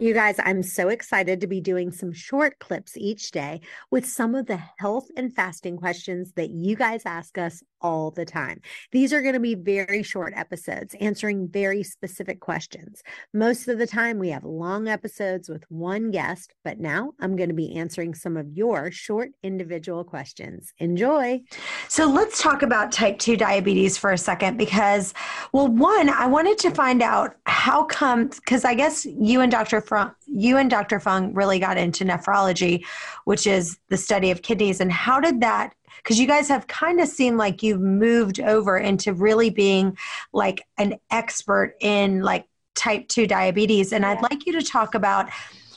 You guys, I'm so excited to be doing some short clips each day with some of the health and fasting questions that you guys ask us all the time. These are going to be very short episodes answering very specific questions. Most of the time, we have long episodes with one guest, but now I'm going to be answering some of your short individual questions. Enjoy. So let's talk about type 2 diabetes for a second because, well, one, I wanted to find out how come, because I guess you and Dr. Fung, you and Dr. Fung really got into nephrology, which is the study of kidneys. And how did that because you guys have kind of seemed like you've moved over into really being like an expert in like type 2 diabetes and yeah. i'd like you to talk about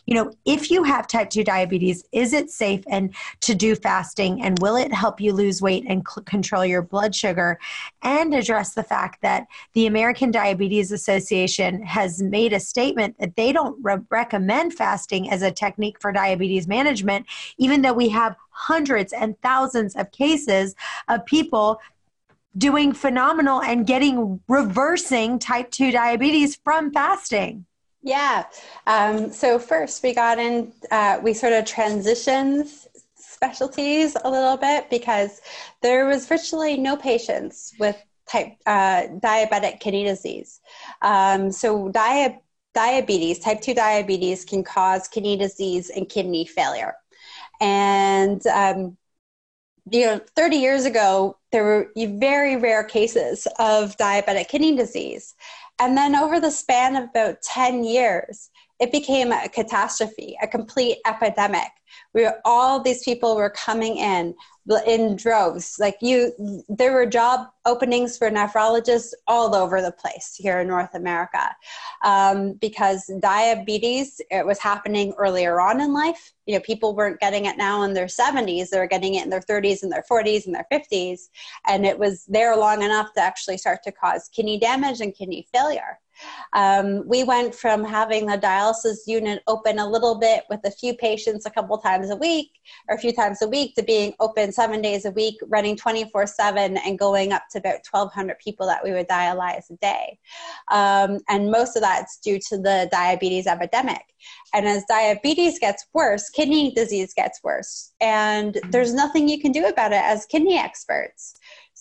you know if you have type 2 diabetes is it safe and to do fasting? And will it help you lose weight and c- control your blood sugar? And address the fact that the american diabetes association has made a statement that they don't re- recommend fasting as a technique for diabetes management even though we have hundreds and thousands of cases of people doing phenomenal and getting reversing type 2 diabetes from fasting yeah. Um, so first, we got in, uh, we sort of transitioned specialties a little bit because there was virtually no patients with type uh, diabetic kidney disease. Um, so dia- diabetes, type 2 diabetes, can cause kidney disease and kidney failure. And um, you know, 30 years ago, there were very rare cases of diabetic kidney disease. And then over the span of about 10 years, it became a catastrophe, a complete epidemic. We were, all these people were coming in in droves. Like you, there were job openings for nephrologists all over the place here in North America um, because diabetes it was happening earlier on in life. You know, people weren't getting it now in their 70s; they were getting it in their 30s and their 40s and their 50s, and it was there long enough to actually start to cause kidney damage and kidney failure. Um, we went from having the dialysis unit open a little bit with a few patients a couple times a week or a few times a week to being open seven days a week, running 24 7 and going up to about 1,200 people that we would dialyze a day. Um, and most of that's due to the diabetes epidemic. And as diabetes gets worse, kidney disease gets worse. And there's nothing you can do about it as kidney experts.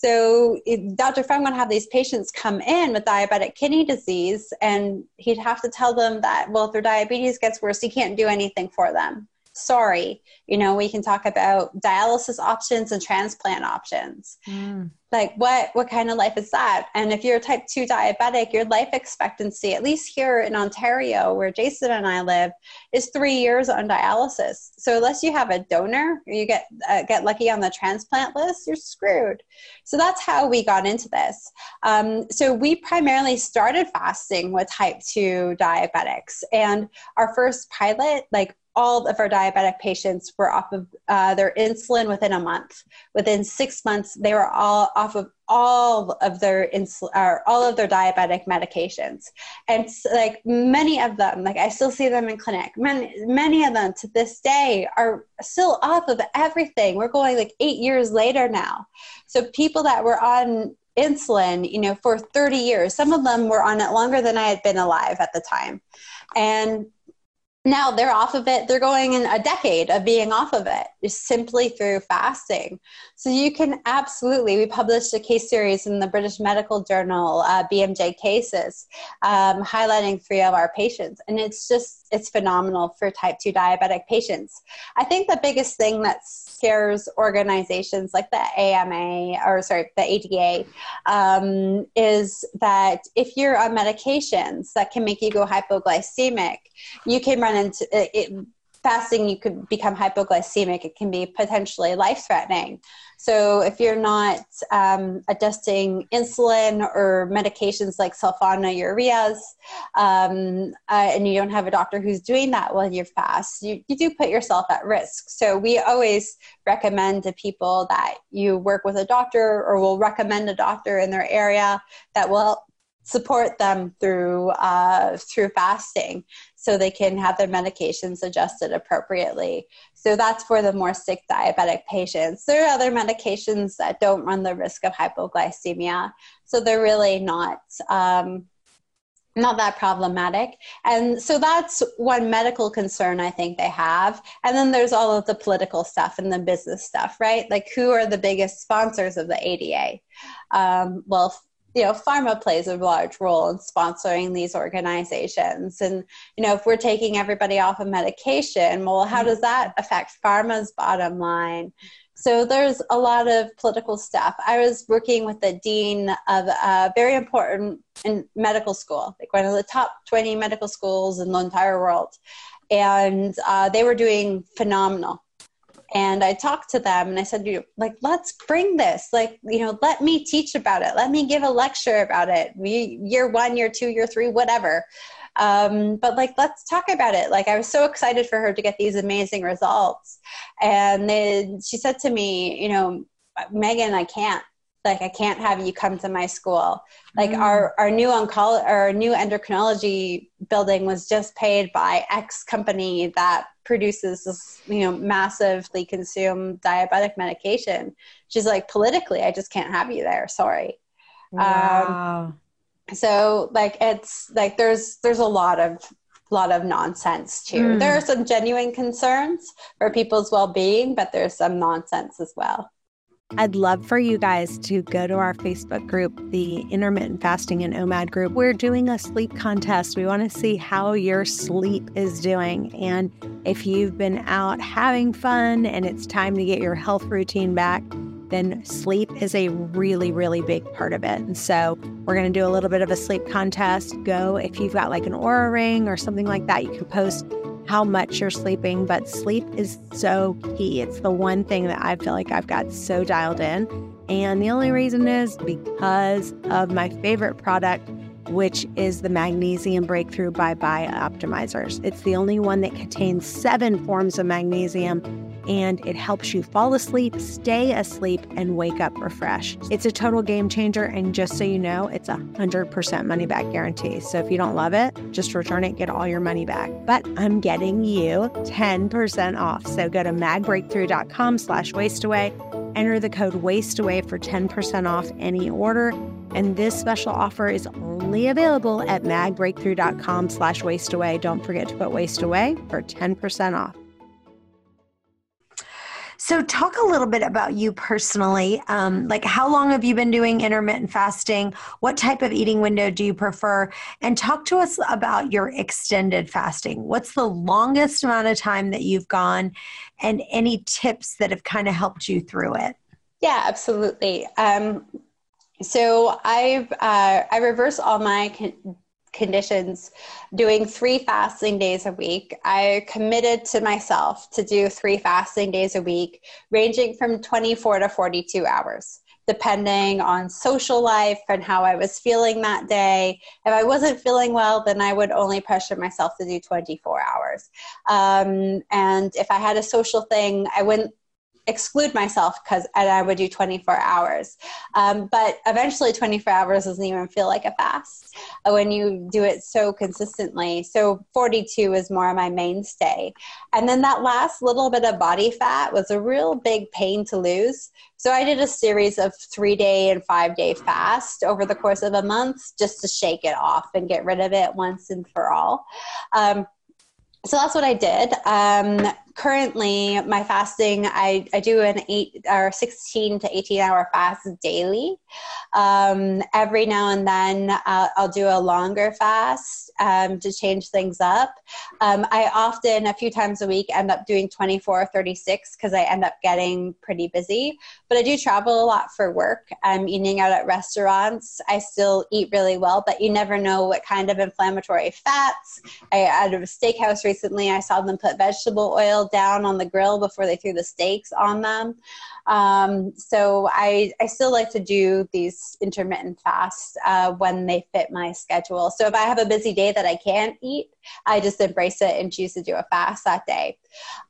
So Dr. Fung would have these patients come in with diabetic kidney disease, and he'd have to tell them that, well, if their diabetes gets worse, he can't do anything for them. Sorry, you know, we can talk about dialysis options and transplant options. Mm. Like what what kind of life is that? And if you're a type 2 diabetic your life expectancy at least here in ontario where jason and i live is three years on dialysis. So unless you have a donor or you get uh, get lucky on the transplant list you're screwed. So that's how we got into this. Um, so we primarily started fasting with type 2 diabetics. And our first pilot like all of our diabetic patients were off of uh, their insulin within a month. Within six months, they were all off of all of their insulin, or all of their diabetic medications, and like many of them, like I still see them in clinic. Many, many of them to this day are still off of everything. We're going like eight years later now. So people that were on insulin, you know, for 30 years, some of them were on it longer than I had been alive at the time, and now they're off of it. They're going in a decade of being off of it just simply through fasting. So you can absolutely we published a case series in the british medical journal uh, bmj cases um, highlighting three of our patients. And it's just it's phenomenal for type 2 diabetic patients. I think the biggest thing that scares organizations like the ama or sorry the ada um, is that if you're on medications that can make you go hypoglycemic you can run into it, it fasting you could become hypoglycemic it can be potentially life threatening so if you're not um, adjusting insulin or medications like sulfonylureas um, uh, and you don't have a doctor who's doing that while you fast you, you do put yourself at risk. So we always recommend to people that you work with a doctor or will recommend a doctor in their area that will support them through uh, through fasting so they can have their medications adjusted appropriately so that's for the more sick diabetic patients there are other medications that don't run the risk of hypoglycemia so they're really not um, not that problematic. And so that's one medical concern I think they have. And then there's all of the political stuff and the business stuff, right? Like who are the biggest sponsors of the ADA? Um, well, you know, pharma plays a large role in sponsoring these organizations. And, you know, if we're taking everybody off of medication, well, how does that affect pharma's bottom line? So there's a lot of political stuff. I was working with the dean of a very important medical school, like one of the top 20 medical schools in the entire world. And uh, they were doing phenomenal. And I talked to them and I said, like, let's bring this. Like, you know, let me teach about it. Let me give a lecture about it. We Year one, year two, year three, whatever. Um, but like, let's talk about it. Like, I was so excited for her to get these amazing results. And then she said to me, you know, Megan, I can't. Like, I can't have you come to my school. Like, mm. our, our new oncology, our new endocrinology building was just paid by X company that produces this, you know, massively consumed diabetic medication. She's like, politically, I just can't have you there. Sorry. Wow. Um, so like it's like there's there's a lot of lot of nonsense too. Mm. There are some genuine concerns for people's well-being, but there's some nonsense as well. I'd love for you guys to go to our Facebook group, the Intermittent Fasting and OMAD group. We're doing a sleep contest. We want to see how your sleep is doing. And if you've been out having fun and it's time to get your health routine back, then sleep is a really, really big part of it. And so we're going to do a little bit of a sleep contest. Go if you've got like an Oura ring or something like that, you can post how much you're sleeping, but sleep is so key. It's the one thing that I feel like I've got so dialed in. And the only reason is because of my favorite product, which is the Magnesium Breakthrough by Bioptimizers. It's the only one that contains seven forms of magnesium and it helps you fall asleep, stay asleep, and wake up refreshed. It's a total game changer, and just so you know, it's a 100% money back guarantee. So if you don't love it, just return it, get all your money back. But I'm getting you 10% off. So go to magbreakthrough.com slash waistaway, enter the code waistaway for 10% off any order. And this special offer is only available at magbreakthrough.com slash waistaway. Don't forget to put waist away for 10% off. So, talk a little bit about you personally. Um, like, how long have you been doing intermittent fasting? What type of eating window do you prefer? And talk to us about your extended fasting. What's the longest amount of time that you've gone, and any tips that have kind of helped you through it? Yeah, absolutely. Um, so I've uh, I reverse all my conditions doing three fasting days a week. I committed to myself to do three fasting days a week, ranging from 24 to 42 hours, depending on social life and how I was feeling that day. If I wasn't feeling well, then I would only pressure myself to do 24 hours. Um, and if I had a social thing, I wouldn't exclude myself because and I would do 24 hours. Um, but eventually 24 hours doesn't even feel like a fast uh, when you do it so consistently. So 42 is more of my mainstay. And then that last little bit of body fat was a real big pain to lose. So I did a series of three day and five day fast over the course of a month just to shake it off and get rid of it once and for all. Um, so that's what I did. Um, currently, my fasting, I, I do an eight or 16 to 18 hour fast daily. Um, every now and then, uh, I'll do a longer fast um, to change things up. Um, I often, a few times a week, end up doing 24 or 36 because I end up getting pretty busy. But I do travel a lot for work. I'm eating out at restaurants. I still eat really well, but you never know what kind of inflammatory fats. I, at a steakhouse recently, I saw them put vegetable oil down on the grill before they threw the steaks on them. Um, so I, I still like to do these intermittent fasts uh, when they fit my schedule. So if I have a busy day that I can't eat, I just embrace it and choose to do a fast that day.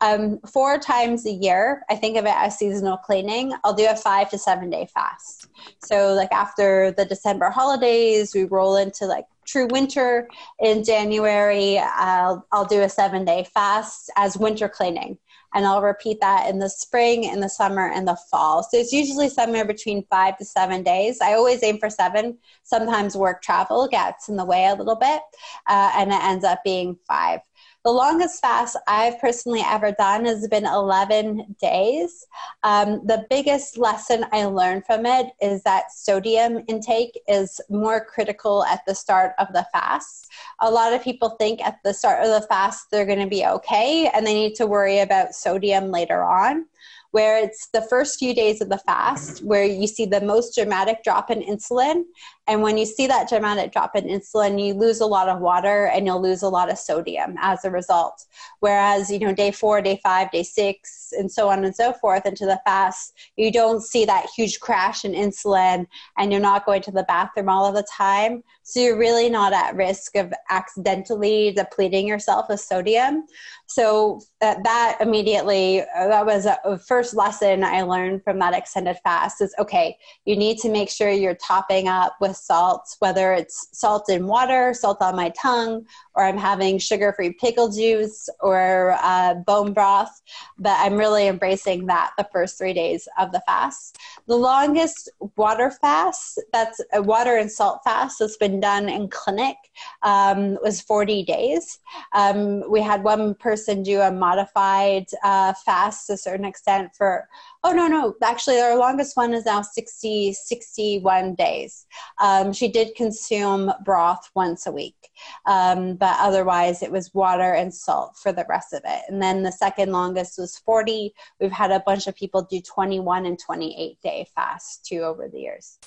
Um, four times a year, I think of it as seasonal cleaning. I'll do a five to seven day fast. So, like after the December holidays, we roll into like true winter in January. I'll, I'll do a seven day fast as winter cleaning and I'll repeat that in the spring, in the summer, and the fall. So it's usually somewhere between five to seven days. I always aim for seven. Sometimes work travel gets in the way a little bit, uh, and it ends up being five. The longest fast I've personally ever done has been 11 days. Um, the biggest lesson I learned from it is that sodium intake is more critical at the start of the fast. A lot of people think at the start of the fast they're going to be okay and they need to worry about sodium later on where it's the first few days of the fast where you see the most dramatic drop in insulin. And when you see that dramatic drop in insulin, you lose a lot of water and you'll lose a lot of sodium as a result. Whereas, you know, day four, day five, day six, and so on and so forth into the fast, you don't see that huge crash in insulin and you're not going to the bathroom all of the time. So you're really not at risk of accidentally depleting yourself of sodium. So uh, that immediately, uh, that was a first lesson I learned from that extended fast is okay, you need to make sure you're topping up with salt, whether it's salt in water, salt on my tongue, or I'm having sugar free pickle juice or uh, bone broth. But I'm really embracing that the first three days of the fast. The longest water fast, that's a water and salt fast that's been done in clinic, um, was 40 days. Um, we had one person do a modified uh, fast to a certain extent for oh no no. Actually our longest one is now 60 61 days. Um, she did consume broth once a week um, but otherwise it was water and salt for the rest of it. And then the second longest was 40 we've had a bunch of people do 21 and 28 day fast too over the years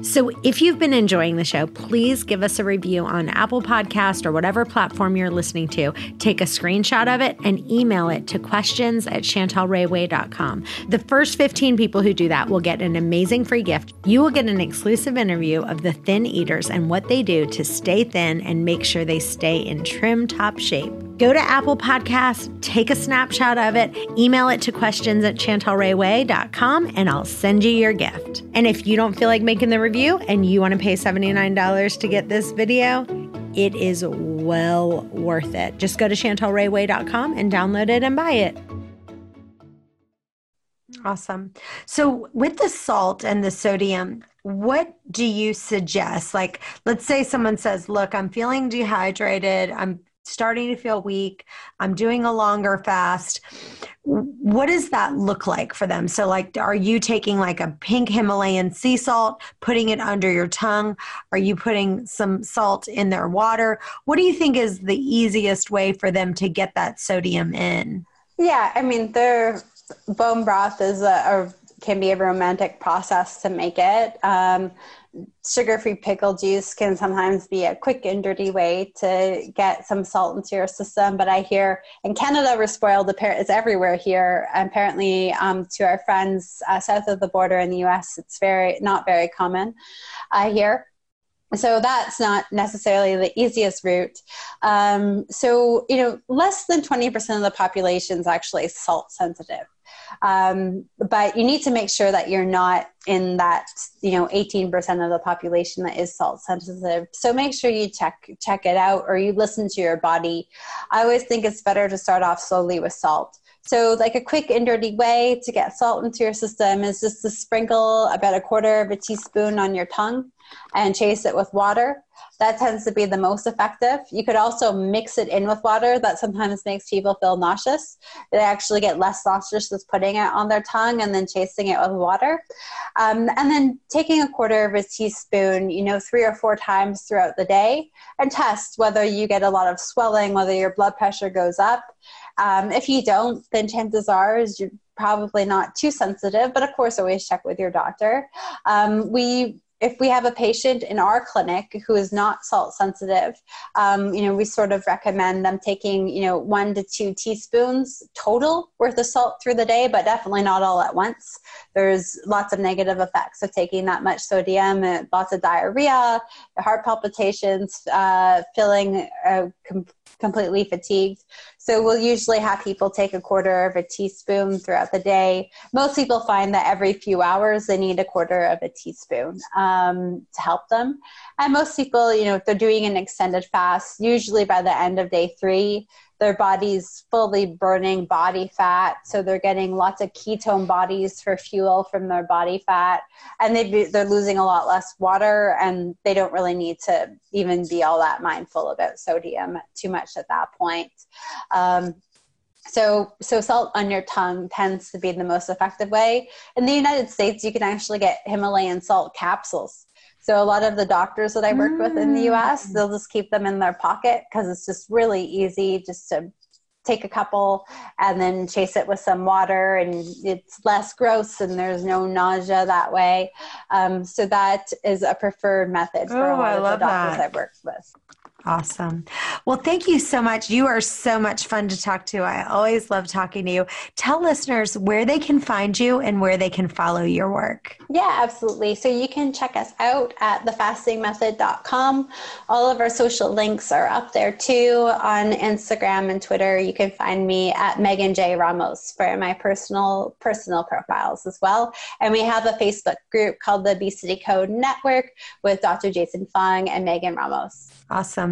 so, if you've been enjoying the show, please give us a review on Apple Podcast or whatever platform you're listening to. Take a screenshot of it and email it to questions at chantelrayway.com. The first 15 people who do that will get an amazing free gift. You will get an exclusive interview of the thin eaters and what they do to stay thin and make sure they stay in trim top shape. Go to Apple Podcasts, take a snapshot of it, email it to questions at chantelrayway.com, and I'll send you your gift. And if you don't feel like making the review and you want to pay $79 to get this video, it is well worth it. Just go to chantelrayway.com and download it and buy it. Awesome. So, with the salt and the sodium, what do you suggest? Like, let's say someone says, Look, I'm feeling dehydrated. I'm starting to feel weak. I'm doing a longer fast. What does that look like for them? So, like, are you taking like a pink Himalayan sea salt, putting it under your tongue? Are you putting some salt in their water? What do you think is the easiest way for them to get that sodium in? Yeah, I mean, their bone broth is a, a can be a romantic process to make it. Um, sugar free pickle juice can sometimes be a quick and dirty way to get some salt into your system. But I hear in Canada, we're spoiled. It's everywhere here. Apparently, um, to our friends uh, south of the border in the US, it's very not very common. I hear. So that's not necessarily the easiest route. Um, so, you know, less than 20% of the population is actually salt sensitive. Um, but you need to make sure that you're not in that, you know, 18% of the population that is salt sensitive. So make sure you check check it out or you listen to your body. I always think it's better to start off slowly with salt. So, like a quick and dirty way to get salt into your system is just to sprinkle about a quarter of a teaspoon on your tongue and chase it with water. That tends to be the most effective. You could also mix it in with water. That sometimes makes people feel nauseous. They actually get less nauseous with putting it on their tongue and then chasing it with water. Um, and then taking a quarter of a teaspoon, you know, three or four times throughout the day and test whether you get a lot of swelling, whether your blood pressure goes up. Um, if you don't, then chances are is you're probably not too sensitive, but of course, always check with your doctor. Um, we if we have a patient in our clinic who is not salt sensitive, um, you know, we sort of recommend them taking, you know, one to two teaspoons total worth of salt through the day, but definitely not all at once. There's lots of negative effects of taking that much sodium, uh, lots of diarrhea, heart palpitations, uh, feeling uh, completely fatigued. So we'll usually have people take a quarter of a teaspoon throughout the day. Most people find that every few hours they need a quarter of a teaspoon um, to help them. And most people, you know, if they're doing an extended fast, usually by the end of day three, their body's fully burning body fat. So they're getting lots of ketone bodies for fuel from their body fat. And they they're losing a lot less water and they don't really need to even be all that mindful about sodium too much at that point. Um, so, so salt on your tongue tends to be the most effective way. In the United States, you can actually get Himalayan salt capsules. So a lot of the doctors that I work mm. with in the US, mm. they'll just keep them in their pocket because it's just really easy just to take a couple and then chase it with some water and it's less gross and there's no nausea that way. Um, so that is a preferred method for oh, a lot of the doctors that. I've worked with. Awesome. Well, thank you so much. You are so much fun to talk to. I always love talking to you. Tell listeners where they can find you and where they can follow your work. Yeah, absolutely. So you can check us out at thefastingmethod.com. All of our social links are up there too on Instagram and Twitter. You can find me at Megan J Ramos for my personal personal profiles as well. And we have a Facebook group called the Obesity Code Network with Dr. Jason Fung and Megan Ramos. Awesome.